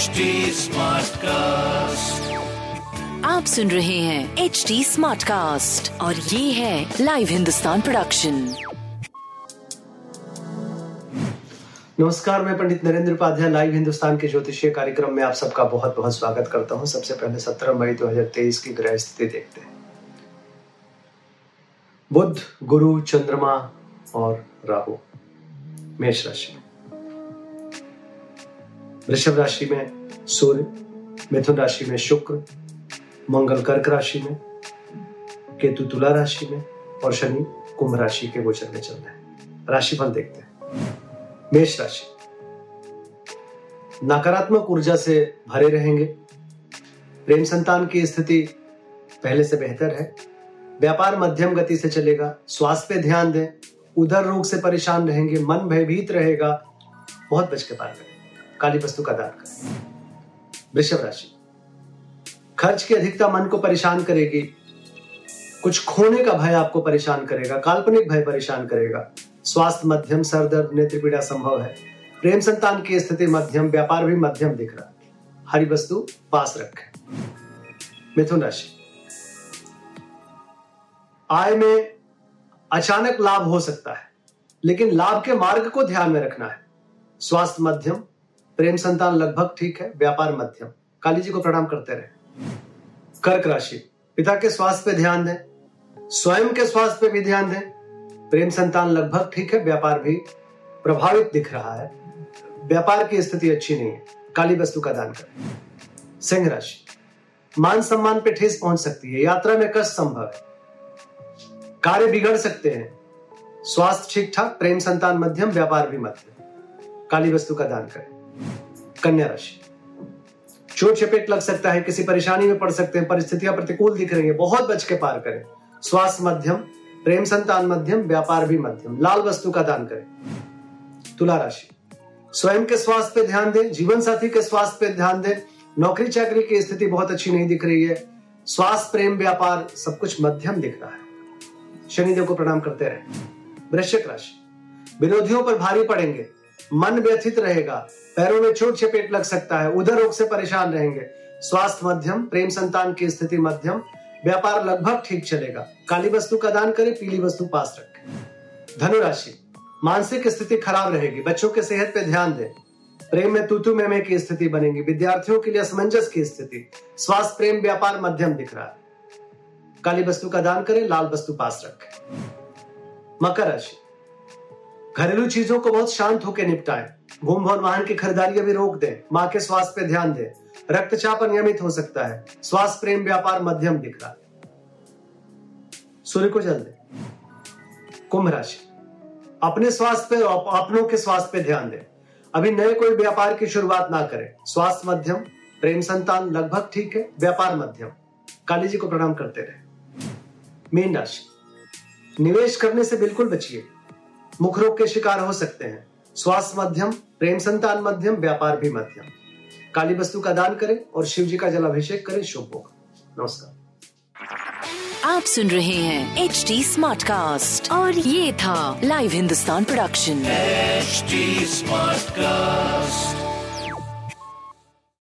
HD Smartcast. आप सुन रहे हैं एच डी स्मार्ट कास्ट और ये है लाइव हिंदुस्तान प्रोडक्शन नमस्कार मैं पंडित नरेंद्र उपाध्याय लाइव हिंदुस्तान के ज्योतिषीय कार्यक्रम में आप सबका बहुत बहुत स्वागत करता हूँ। सबसे पहले 17 मई 2023 की ग्रह स्थिति देखते हैं। बुद्ध गुरु चंद्रमा और राहु मेष राशि। वृषभ राशि में सूर्य, मिथुन राशि में शुक्र, मंगल कर्क राशि में, केतु तुला राशि में और शनि कुंभ राशि के गोचर में चल रहे हैं। राशिफल देखते हैं। मेष राशि। नकारात्मक ऊर्जा से भरे रहेंगे। प्रेम संतान की स्थिति पहले से बेहतर है। व्यापार मध्यम गति से चलेगा। स्वास्थ्य पे ध्यान दें। उधर रोग से परेशान रहेंगे। मन भयभीत रहेगा। बहुत बच के पार करें काली वस्तु का दान करें। वृषभ राशि। खर्च की अधिकता मन को परेशान करेगी। कुछ खोने का भय आपको परेशान करेगा, काल्पनिक भय परेशान करेगा। स्वास्थ्य मध्यम सर दर्द नेत्र पीड़ा संभव है। प्रेम संतान की स्थिति मध्यम, व्यापार भी मध्यम दिख रहा हरी वस्तु पास रखें। मिथुन राशि। आय में अचानक लाभ हो सकता है, लेकिन लाभ के मार्ग को ध्यान में रखना है। स्वास्थ्य मध्यम प्रेम संतान लगभग ठीक है, व्यापार मध्यम। काली जी को प्रणाम करते रहे। कर्क राशि, पिता के स्वास्थ्य पे ध्यान दें, स्वयं के स्वास्थ्य पे भी ध्यान दें। प्रेम संतान लगभग ठीक है, व्यापार भी प्रभावित दिख रहा है। व्यापार की स्थिति अच्छी नहीं है, काली वस्तु का दान करें। सिंह राशि, मान सम्मान पे ठेस पहुँच सकती है, यात्रा में कष्ट संभव है। कार्य बिगड़ सकते हैं। स्वास्थ्य ठीक ठाक प्रेम संतान मध्यम, व्यापार भी मध्यम। काली वस्तु का दान करें। कन्या राशि। चोट चपेट लग सकता है, किसी परेशानी में पड़ सकते हैं, परिस्थितियाँ प्रतिकूल दिख रही है, बहुत बच के पार करें। स्वास्थ्य मध्यम, प्रेम संतान मध्यम, व्यापार भी मध्यम। लाल वस्तु का दान करें। तुला राशि। स्वयं के स्वास्थ्य पे ध्यान दें, जीवन साथी के स्वास्थ्य पे ध्यान दें। नौकरी चाकरी की स्थिति बहुत अच्छी नहीं दिख रही है। स्वास्थ्य, प्रेम, व्यापार, सब कुछ मध्यम दिख रहा है। शनिदेव को प्रणाम करते रहे। वृश्चिक राशि। विरोधियों पर भारी पड़ेंगे। मन व्यथित रहेगा, पैरों में छोट चपेट लग सकता है, उधर रोग से परेशान रहेंगे। स्वास्थ्य मध्यम, प्रेम संतान की स्थिति मध्यम, व्यापार लगभग ठीक चलेगा। काली वस्तु का दान करें, पीली वस्तु पास रखें। धनुराशि, मानसिक स्थिति खराब रहेगी, बच्चों के सेहत पे ध्यान दें। प्रेम में तूतु मेमे की स्थिति बनेगी, विद्यार्थियों के लिए असमंजस की स्थिति। स्वास्थ्य, प्रेम, व्यापार मध्यम दिख रहा है। काली वस्तु का दान करें, लाल वस्तु पास रखें। मकर राशि घरेलू चीज़ों को बहुत शांत होकर निपटाएँ। घूम भवन वाहन की खरीदारी अभी रोक दें। माँ के स्वास्थ्य पे ध्यान दें। रक्तचाप अनियमित हो सकता है। स्वास्थ्य प्रेम व्यापार मध्यम दिख रहा है। सूर्य को जल दें। कुंभ राशि। अपने स्वास्थ्य पे अपनों के स्वास्थ्य पे ध्यान दें। अभी नए कोई व्यापार की शुरुआत ना करें। स्वास्थ्य मध्यम, प्रेम संतान लगभग ठीक है, व्यापार मध्यम। काली जी को प्रणाम करते रहे। मीन राशि। निवेश करने से बिल्कुल बचिए। मुख रोग के शिकार हो सकते हैं। स्वास्थ्य मध्यम प्रेम संतान मध्यम व्यापार भी मध्यम। काली वस्तु का दान करें और शिव जी का जलाभिषेक करें शुभ होगा नमस्कार। आप सुन रहे हैं एच डी स्मार्ट कास्ट और ये था live Hindustan production smart Smartcast.